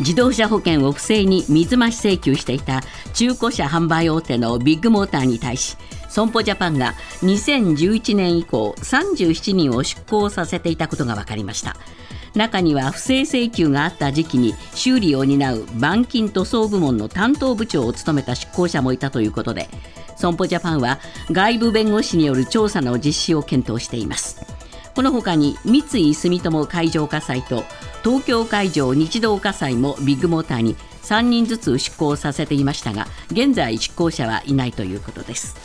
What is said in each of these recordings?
自動車保険を不正に水増し請求していた中古車販売大手のビッグモーターに対し損保ジャパンが2011年以降37人を出向させていたことが分かりました。中には不正請求があった時期に修理を担う板金塗装部門の担当部長を務めた出向者もいたということで損保ジャパンは外部弁護士による調査の実施を検討しています。この他に三井住友海上火災と東京海上日動火災もビッグモーターに3人ずつ出向させていましたが現在出向者はいないということです。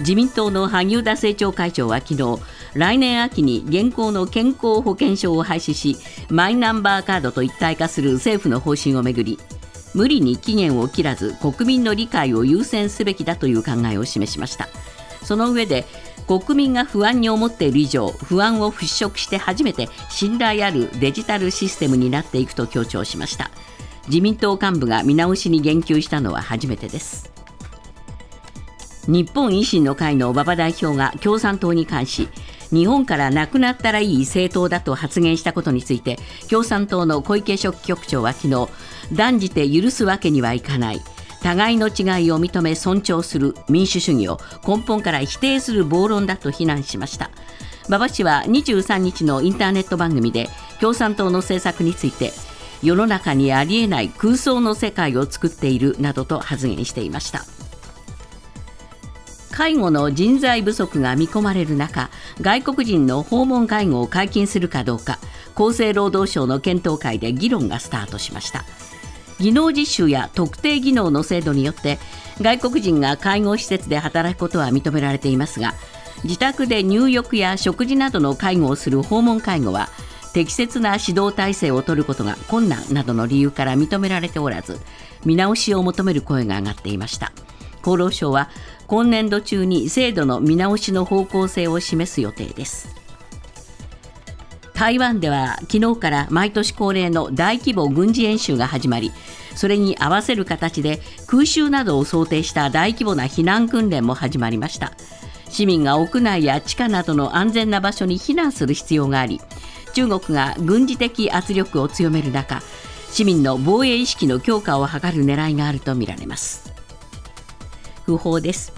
自民党の萩生田政調会長は昨日来年秋に現行の健康保険証を廃止しマイナンバーカードと一体化する政府の方針をめぐり無理に期限を切らず国民の理解を優先すべきだという考えを示しました。その上で国民が不安に思っている以上不安を払拭して初めて信頼あるデジタルシステムになっていくと強調しました。自民党幹部が見直しに言及したのは初めてです。日本維新の会の馬場代表が共産党に関し日本からなくなったらいい政党だと発言したことについて共産党の小池書記局長は昨日断じて許すわけにはいかない。互いの違いを認め尊重する民主主義を根本から否定する暴論だと非難しました。馬場氏は23日のインターネット番組で共産党の政策について世の中にありえない空想の世界を作っているなどと発言していました。介護の人材不足が見込まれる中外国人の訪問介護を解禁するかどうか厚生労働省の検討会で議論がスタートしました。技能実習や特定技能の制度によって外国人が介護施設で働くことは認められていますが自宅で入浴や食事などの介護をする訪問介護は適切な指導体制を取ることが困難などの理由から認められておらず見直しを求める声が上がっていました。厚労省は今年度中に制度の見直しの方向性を示す予定です。台湾では昨日から毎年恒例の大規模軍事演習が始まりそれに合わせる形で空襲などを想定した大規模な避難訓練も始まりました。市民が屋内や地下などの安全な場所に避難する必要があり中国が軍事的圧力を強める中市民の防衛意識の強化を図る狙いがあるとみられます。訃報です。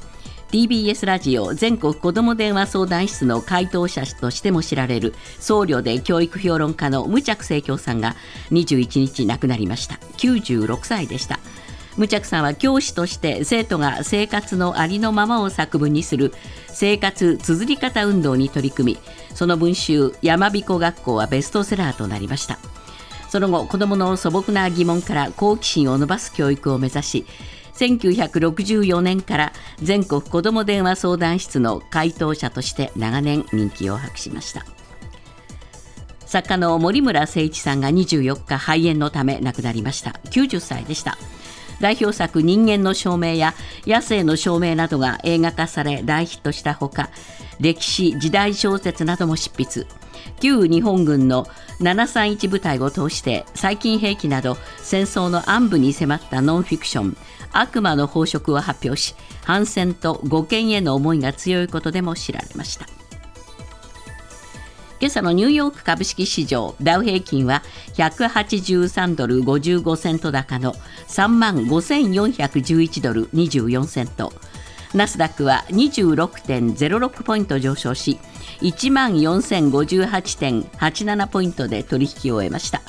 TBS ラジオ全国子ども電話相談室の回答者としても知られる僧侶で教育評論家の無着清京さんが21日亡くなりました。96歳でした。無着さんは教師として生徒が生活のありのままを作文にする生活綴り方運動に取り組みその文集「山彦学校」はベストセラーとなりました。その後子どもの素朴な疑問から好奇心を伸ばす教育を目指し1964年から全国子ども電話相談室の回答者として長年人気を博しました。作家の森村誠一さんが24日肺炎のため亡くなりました。90歳でした。代表作「人間の証明」や「野生の証明」などが映画化され大ヒットしたほか歴史時代小説なども執筆。旧日本軍の731部隊を通して最近兵器など戦争の暗部に迫ったノンフィクション悪魔の宝飾を発表し反戦と護憲への思いが強いことでも知られました。今朝のニューヨーク株式市場ダウ平均は183ドル55セント高の3万5411ドル24セント。ナスダックは26.06ポイント上昇し1万4058.87ポイントで取引を終えました。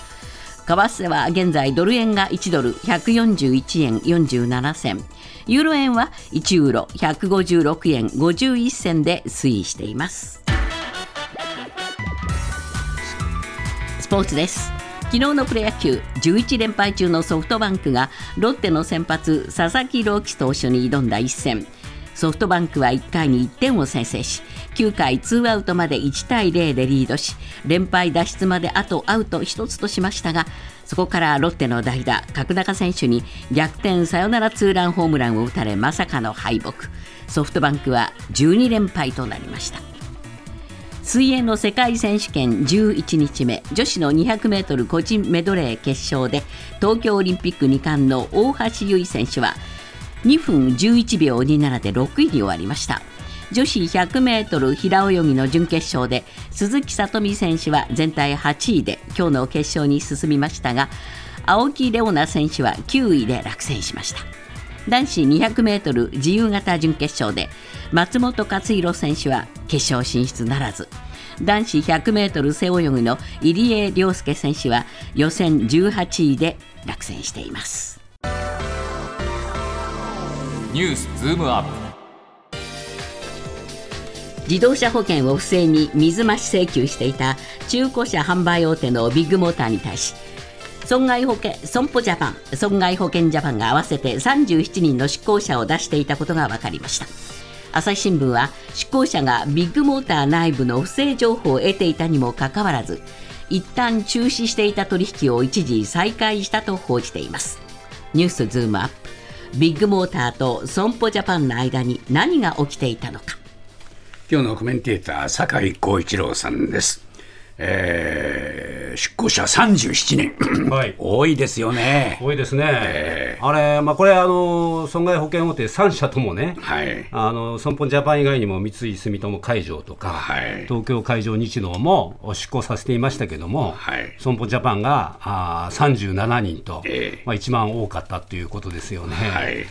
為替は現在ドル円が1ドル141円47銭。ユーロ円は1ユーロ156円51銭で推移しています。スポーツです。昨日のプロ野球11連敗中のソフトバンクがロッテの先発佐々木朗希投手に挑んだ一戦。ソフトバンクは1回に1点を先制し9回ツーアウトまで1対0でリードし連敗脱出まであとアウト1つとしましたがそこからロッテの代打角中選手に逆転サヨナラツーランホームランを打たれまさかの敗北。ソフトバンクは12連敗となりました。水泳の世界選手権11日目女子の 200m 個人メドレー決勝で東京オリンピック2冠の大橋悠依選手は2分11秒27で6位に終わりました。女子 100m 平泳ぎの準決勝で鈴木聡美選手は全体8位で今日の決勝に進みましたが青木玲緒樹選手は9位で落選しました。男子 200m 自由形準決勝で松本克弘選手は決勝進出ならず。男子 100m 背泳ぎの入江陵介選手は予選18位で落選しています。ニュースズームアップ。自動車保険を不正に水増し請求していた中古車販売大手のビッグモーターに対し損害保険損保ジャパン損害保険ジャパンが合わせて37人の出向者を出していたことが分かりました。朝日新聞は出向者がビッグモーター内部の不正情報を得ていたにもかかわらず一旦中止していた取引を一時再開したと報じています。ニュースズームアップ。ビッグモーターと損保ジャパンの間に何が起きていたのか。今日のコメンテーター酒井光一郎さんです。えー、出向者37年、はい、多いですよね。多いですね。えー、あれ、まあ、これあの、損害保険大手3社ともね、はい、あの損保ジャパン以外にも三井住友海上とか、はい、東京海上日動も出向させていましたけども、はい、損保ジャパンがあ37人と、えー、まあ、一番多かったということですよね。はい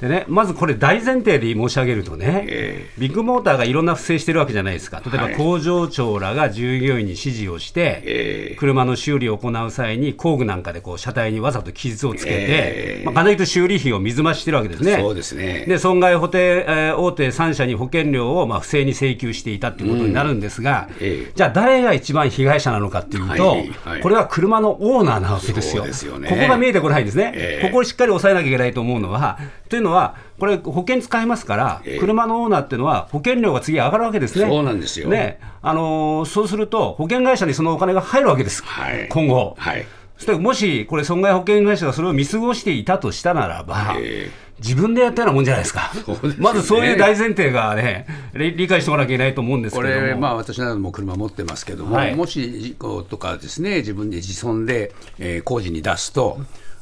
でね、まずこれ、大前提で申し上げるとね、えー、ビッグモーターがいろんな不正してるわけじゃないですか、例えば工場長らが従業員に指示をして、えー、車の修理を行う際に工具なんかでこう車体にわざと傷をつけて、えー、まあ、かなりと修理費を水増ししてるわけですね、そうですね。で損害補填、えー、大手3社に保険料をまあ不正に請求していたということになるんですが、うん、じゃあ、誰が一番被害者なのかっていうと、はいはい、これは車のオーナーなわけですよ、すよね、ここが見えてこないんですね、ここをしっかり抑えなきゃいけないと思うのは、というのは、これ、保険使えますから、えー、車のオーナーっていうのは、保険料が次上がるわけですね。そうなんですよ。ね、あのー、そうすると、保険会社にそのお金が入るわけです、はい、今後。はい。そもし、これ、損害保険会社がそれを見過ごしていたとしたならば、えー自分でやったようなもんじゃないですか、すね、まずそういう大前提がね、理解しておかなきゃいけないと思うんですけどこれ、まあ、私なども車持ってますけども、はい、もし事故とかですね、自分で自損で、えー、工事に出すと、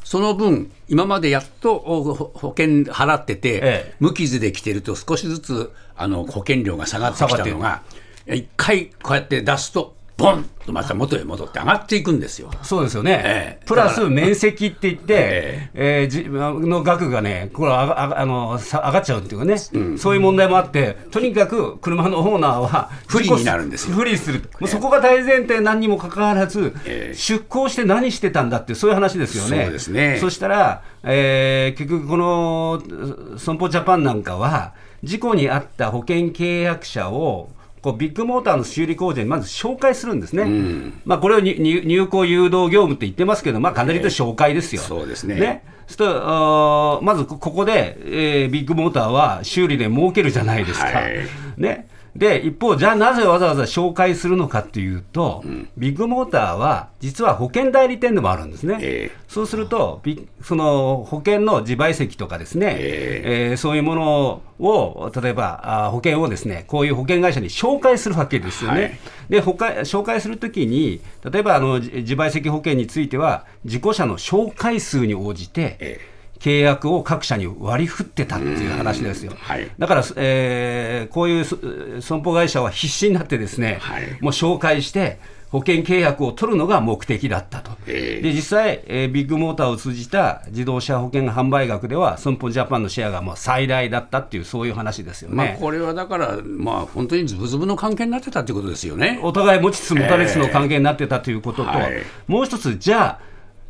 その分、今までやっと保険払ってて、ええ、無傷で来てると、少しずつあの保険料が下がってきたのが、一回こうやって出すと、ボンとまた元へ戻って上がっていくんですよ。そうですよね。えー、プラス面積って言って、えー、えー、じの額がね、これあがあの上がっちゃうっていうかね、うん、そういう問題もあって、とにかく車のオーナーは不利になるんですよ。不利する。もうそこが大前提何にもかかわらず、えー、出向して何してたんだってそういう話ですよね。そうですね。そしたら、えー、結局この損保ジャパンなんかは、事故に遭った保険契約者をこうビッグモーターの修理工場にまず紹介するんですね、うん、まあ、これを入庫誘導業務って言ってますけど、まあ、かなりと紹介ですよ。えー、そうですね。ね。とまずここで、えー、ビッグモーターは修理で儲けるじゃないですか。はい、ねで、一方、じゃあなぜわざわざ紹介するのかっていうと、うん、ビッグモーターは、実は保険代理店でもあるんですね。えー、そうすると、その保険の自賠責とかですね、えー、えー、そういうものを、例えばあ保険をですね、こういう保険会社に紹介するわけですよね。はい、で紹介するときに、例えばあの自賠責保険については、事故車の紹介数に応じて、えー契約を各社に割り振ってたっていう話ですよ。はい、だから、えー、こういう損保会社は必死になってですね、はい、もう紹介して、保険契約を取るのが目的だったと、で実際、えー、ビッグモーターを通じた自動車保険販売額では、損保ジャパンのシェアがもう最大だったっていう、そういう話ですよね、まあ、これはだから、まあ、本当にずぶずぶの関係になってたっていうことですよね。お互い持ちつ持たれつの関係になってたということと、えーはい、もう一つ、じゃあ、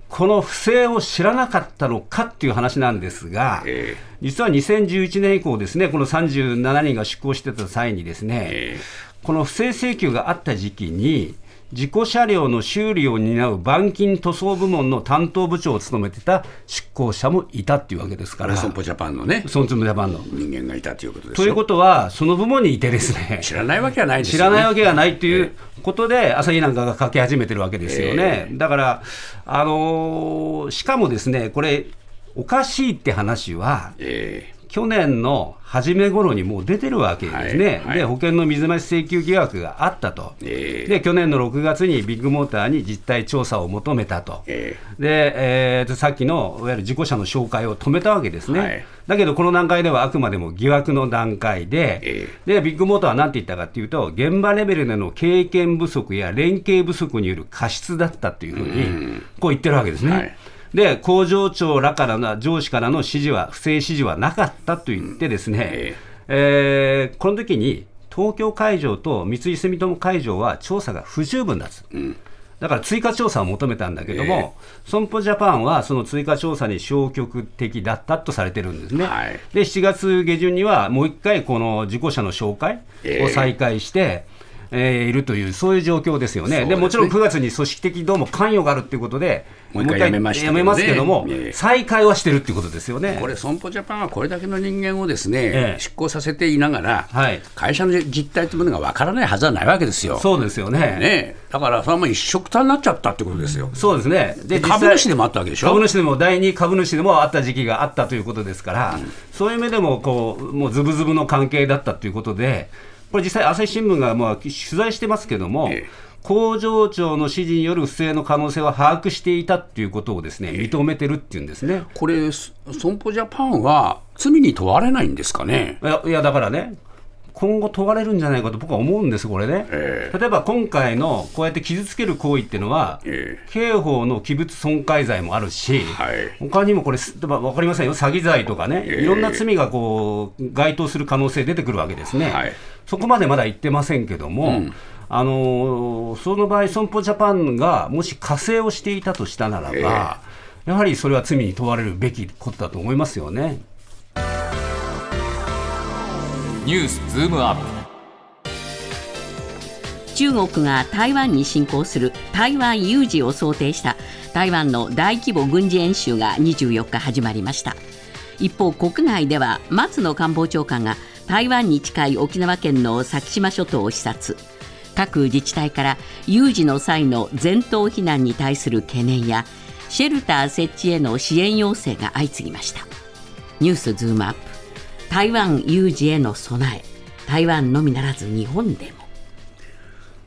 この不正を知らなかったのかっていう話なんですが、えー、実は2011年以降、ですねこの37人が出向してた際に、ですね、えー、この不正請求があった時期に、事故車両の修理を担う板金塗装部門の担当部長を務めてた出向者もいたっていうわけですから、損保ジャパンのね、損保ジャパンの。人間がいたということですということは、その部門にいてですね、知らないわけはないですよ、ね、知らないわけがないということで、朝日なんかが書き始めてるわけですよね。えー、だから、あのー、しかもですね、これ、おかしいって話は、えー去年の初め頃にもう出てるわけですね、はいはい、で保険の水増し請求疑惑があったと、えー、で去年の6月にビッグモーターに実態調査を求めたと、えー、でえー、さっきのいわゆる事故車の紹介を止めたわけですね、はい、だけどこの段階ではあくまでも疑惑の段階で、えー、でビッグモーターは何て言ったかというと、現場レベルでの経験不足や連携不足による過失だったというふうに、こう言ってるわけですね。で工場長らからの上司からの指示は、不正指示はなかったと言って、ですね、ええ。ー、この時に東京会場と三井住友会場は調査が不十分だと。うん。だから追加調査を求めたんだけども、えー、損保ジャパンはその追加調査に消極的だったとされてるんですね。はい、で7月下旬にはもう一回この事故車の紹介を再開して、えーえー、いるという、そういう状況ですよね、で、ね、もちろん9月に組織的どうも関与があるということで、もう一回やめまやめますけども、再開はしてるっていうことですよね。これ、損保ジャパンはこれだけの人間をですね、ええ、執行させていながら、はい、会社の実態というものがわからないはずはないわけですよ。そうですよね。ね。だから、それはもう一緒くたになっちゃったってことですよ。そうですね。で株主でもあったわけでしょ？株主でも、第2株主でもあった時期があったということですから、うん、そういう目でもこう、もうずぶずぶの関係だったということで、これ実際、朝日新聞がまあ取材してますけども、ええ、工場長の指示による不正の可能性を把握していたっていうことをですね、認めてるっていうんですね。これ、損保ジャパンは罪に問われないんですかね？いやだからね、今後問われるんじゃないかと僕は思うんです、これね、えー、例えば今回のこうやって傷つける行為っていうのは、えー、刑法の器物損壊罪もあるし、はい、他にもこれ、分かりませんよ、詐欺罪とかね、いろんな罪がこう該当する可能性出てくるわけですね。はい。そこまでまだ言ってませんけども、うん、あのその場合、損保ジャパンがもし加勢をしていたとしたならば、えー、やはりそれは罪に問われるべきことだと思いますよね。ニュースズームアップ。中国が台湾に侵攻する台湾有事を想定した台湾の大規模軍事演習が24日始まりました。一方国内では松野官房長官が台湾に近い沖縄県の先島諸島を視察。各自治体から有事の際の全島避難に対する懸念やシェルター設置への支援要請が相次ぎました。ニュースズームアップ。台湾有事への備え台湾のみならず日本でも。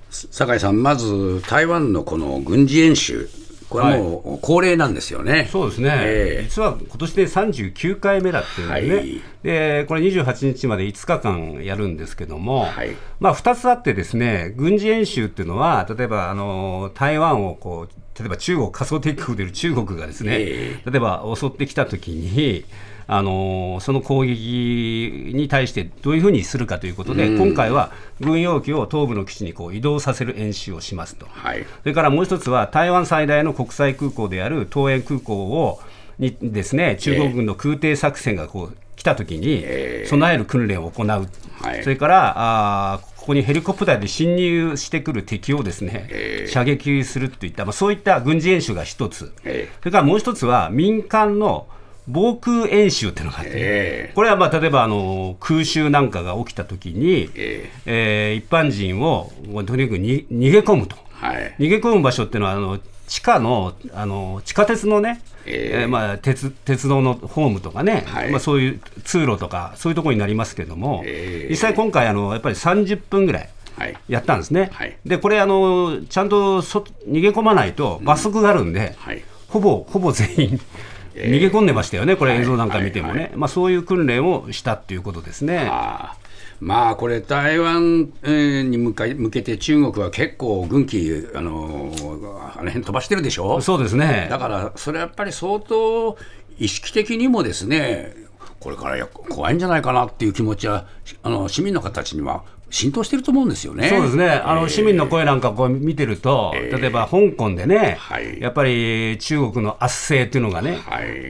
酒井さんまず台湾のこの軍事演習これはもう恒例なんですよね、はい、そうですね、えー、実は今年で39回目だっていうね、はい、でこれ28日まで5日間やるんですけども、はい、まあ、2つあってですね軍事演習っていうのは例えばあの台湾をこう例えば中国仮想敵国でいる中国がですね、えー、例えば襲ってきたときにあのその攻撃に対してどういうふうにするかということで、今回は軍用機を東部の基地にこう移動させる演習をしますと、はい、それからもう一つは台湾最大の国際空港である東園空港をにですね中国軍の空挺作戦がこう来たときに備える訓練を行う、はい、それからあここにヘリコプターで侵入してくる敵をですね、射撃するといった、まあ、そういった軍事演習が一つ、それからもう一つは民間の防空演習っていうのがあって、えー、これはまあ例えばあの空襲なんかが起きたときに、えー、えー、一般人をとにかくに逃げ込むと、はい、逃げ込む場所っていうのはあの地下のあの地下鉄のね、えー、えー、まあ、鉄鉄道のホームとかね、はい、まあ、そういう通路とかそういうところになりますけれども、えー、実際今回あのやっぱり30分ぐらい。やったんですね、はい、でこれあの、ちゃんとそ逃げ込まないと罰則があるんで、うんはい、ほぼほぼ全員逃げ込んでましたよね、これ、映像なんか見てもね、まあ、そういう訓練をしたっていうことですね。まあこれ、台湾に向か向けて中国は結構、軍機、あのあの辺飛ばしてるでしょ、そうですね。だから、それやっぱり相当、意識的にもですね、これから怖いんじゃないかなっていう気持ちは、あの市民の方たちには浸透してると思うんですよね。そうですね。あの、市民の声なんかこう見てると、例えば香港でね、やっぱり中国の圧政っていうのがね、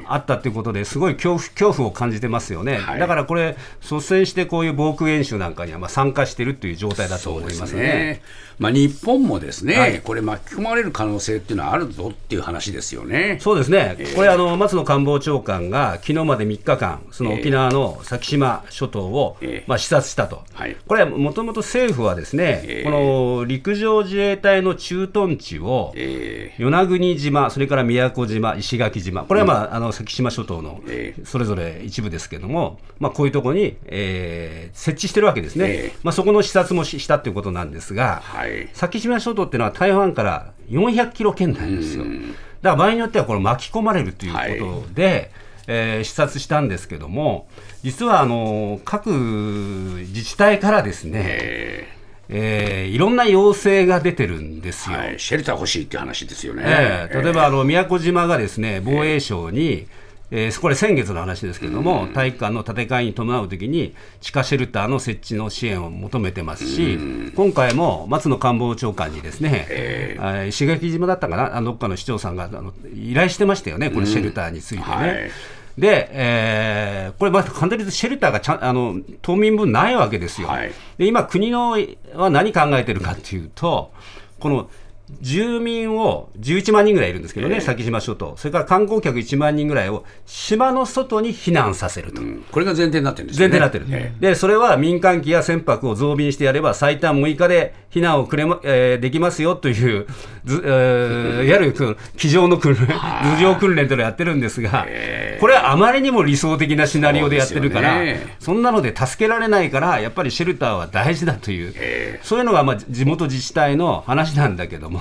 あったっていうことですごい恐怖恐怖を感じてますよね。だからこれ率先してこういう防空演習なんかにはまあ参加しているという状態だと思いますね。まあ、日本もですね、はい、これ、巻き込まれる可能性っていうのはあるぞっていう話ですよね。そうですね、えー、これあの、松野官房長官が昨日まで3日間、その沖縄の先島諸島を、えー、まあ、視察したと、はい、これはもともと政府はですね、えー、この陸上自衛隊の駐屯地を、与那国島、それから宮古島、石垣島、これは、まあ、うん、あの先島諸島のそれぞれ一部ですけれども、まあ、こういうところに、えー、設置してるわけですね、まあ、そこの視察もしたということなんですが。はい。先島諸島っていうのは台湾から400キロ圏内ですよ。だから場合によってはこれ巻き込まれるということで、はい、えー、視察したんですけども、実はあの各自治体からですね、えー、いろんな要請が出てるんですよ、はい、シェルター欲しいっていう話ですよね。えー、例えばあの宮古島がですね防衛省に、えー、これ先月の話ですけれども、体育館の建て替えに伴うときに、地下シェルターの設置の支援を求めてますし、今回も松野官房長官にですね、えー、石垣島だったかな、どっかの市長さんがあの依頼してましたよね、これ、シェルターについてね。はい。で、えー、これ、ま簡単にシェルターがちゃんあの島民分ないわけですよ。はい、で今、国のは何考えてるかっていうと、この住民を11万人ぐらいいるんですけどね、えー、先島諸島、それから観光客1万人ぐらいを島の外に避難させると、うん、これが前提になってるんですね。前提になってる、えー、でそれは民間機や船舶を増便してやれば、最短6日で避難をくれ、えー、できますよという、ずえー、いわゆる机上の訓練、頭上訓練というのをやってるんですが、えー、これはあまりにも理想的なシナリオでやってるから、そ、ね,、んなので助けられないから、やっぱりシェルターは大事だという、えー、そういうのがまあ地元自治体の話なんだけども。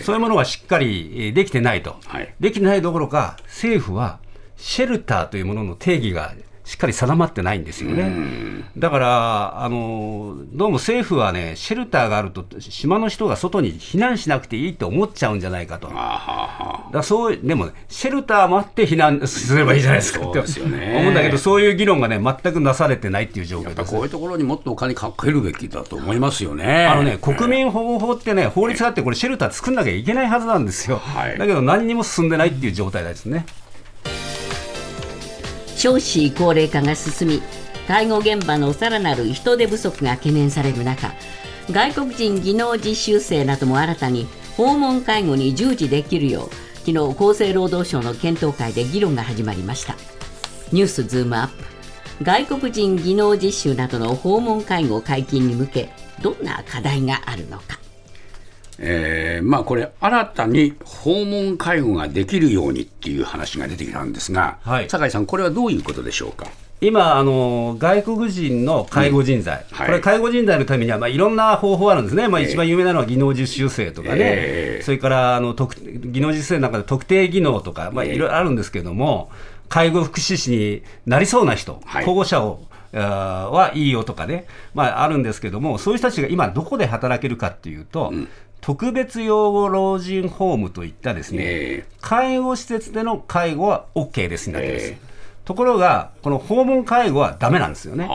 そういうものがしっかりできてないと、はい、できてないどころか、政府はシェルターというものの定義がしっかり定まってないんですよね。だからあの、どうも政府はね、シェルターがあると、島の人が外に避難しなくていいと思っちゃうんじゃないかと。だそうでも、ね、シェルターもあって避難すればいいじゃないですかって思うんだけど、そういう議論がね、全くなされてないっていう状況です、こういうところにもっとお金かけるべきだと思いますよね。あのね、国民保護法ってね、法律があって、これ、シェルター作んなきゃいけないはずなんですよ。はい、だけど、何にも進んでないっていう状態ですね。少子高齢化が進み介護現場のさらなる人手不足が懸念される中外国人技能実習生なども新たに訪問介護に従事できるよう昨日厚生労働省の検討会で議論が始まりました。ニュースズームアップ。外国人技能実習などの訪問介護解禁に向けどんな課題があるのか。えーまあ、これ、新たに訪問介護ができるようにっていう話が出てきたんですが、はい、酒井さん、これはどういうことでしょうか？今あの、外国人の介護人材、うん。はい、これ、介護人材のためには、まあ、いろんな方法あるんですね、まあ、一番有名なのは技能実習生とかね、えー、それからあの特技能実習生の中で特定技能とか、まあ、いろいろあるんですけれども、介護福祉士になりそうな人、はい、保護者をはいいよとかね、まあ、あるんですけども、そういう人たちが今、どこで働けるかっていうと、うん、特別養護老人ホームといったですね、えー、介護施設での介護は OK です。になってます。えーところが、この訪問介護はだめなんですよね。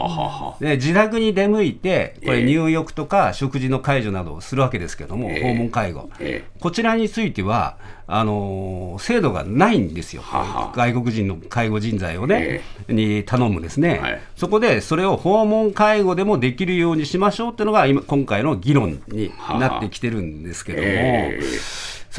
で自宅に出向いて、これ、入浴とか食事の介助などをするわけですけれども、えー、訪問介護、えー、こちらについては、あのー、制度がないんですよ、外国人の介護人材をね、えー、に頼むですね、はい、そこでそれを訪問介護でもできるようにしましょうっていうのが今、今回の議論になってきてるんですけども。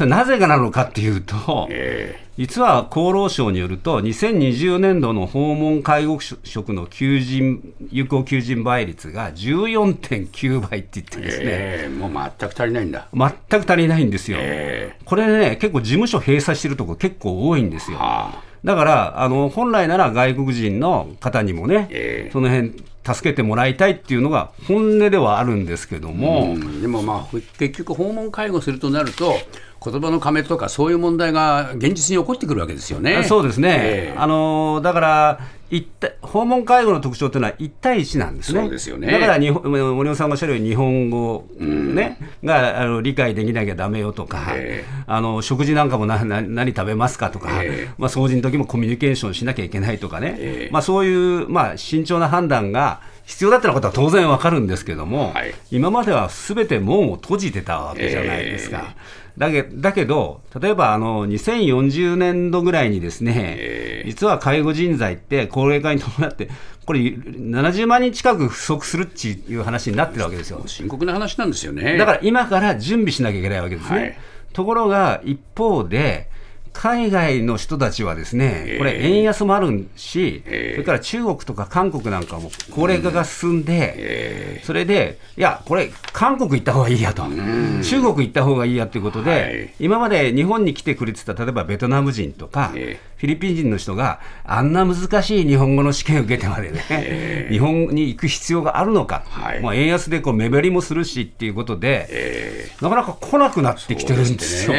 えーそれなぜがなのかっていうと、えー、実は厚労省によると、2020年度の訪問介護職の求人有効求人倍率が14.9倍って言ってですね、えー、もう全く足りないんだ。全く足りないんですよ。えー、これね、結構事務所閉鎖してるところ結構多いんですよ。はあ。だからあの本来なら外国人の方にもね、えー、その辺助けてもらいたいっていうのが本音ではあるんですけども、でもまあ結局訪問介護するとなると言葉の壁とかそういう問題が現実に起こってくるわけですよね。そうですね、えー、あのだから一対訪問介護の特徴というのは1対1なんですね。そうですよね。だから日本森尾さんがおっしゃるように日本語、ね、うん、があの理解できなきゃだめよとか、えー、あの食事なんかもなな何食べますかとか、えー、まあ、掃除の時もコミュニケーションしなきゃいけないとかね、えー、まあ、そういう、まあ、慎重な判断が必要だったことは当然わかるんですけども、はい、今まではすべて門を閉じてたわけじゃないですか。だけだけど、例えばあの2040年度ぐらいにですね、実は介護人材って高齢化に伴って、これ、70万人近く不足するっていう話になってるわけですよ。深刻な話なんですよね。だから今から準備しなきゃいけないわけですね。はい、ところが一方で、海外の人たちはですね、これ、円安もあるし、それから中国とか韓国なんかも高齢化が進んで、それで、いや、これ、韓国行った方がいいやと、中国行った方がいいやということで、今まで日本に来てくれてた、例えばベトナム人とか、フィリピン人の人が、あんな難しい日本語の試験を受けてまでね、日本に行く必要があるのか、まあ、円安でこう目減りもするしっていうことで、なかなか来なくなってきてるんですよ。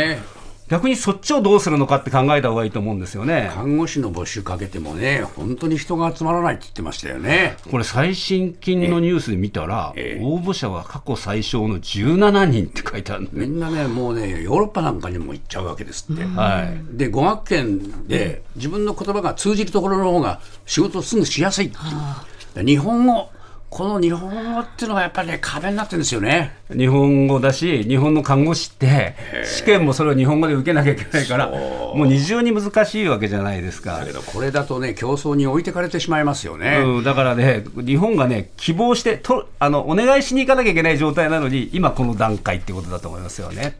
逆にそっちをどうするのかって考えた方がいいと思うんですよね。看護師の募集かけてもね、本当に人が集まらないって言ってましたよね。これ、最新近のニュースで見たら、応募者は過去最小の17人って書いてある、ね、みんなね、もうね、ヨーロッパなんかにも行っちゃうわけですって、はい、で語学圏で自分の言葉が通じるところの方が仕事すぐしやすいっていう。日本語この日本語っていうのがやっぱりね壁になってるんですよね。日本語だし日本の看護師って試験もそれを日本語で受けなきゃいけないからもう二重に難しいわけじゃないですか。だけどこれだとね競争に置いてかれてしまいますよね、うん、だからね日本がね希望してとあのお願いしに行かなきゃいけない状態なのに今この段階ってことだと思いますよね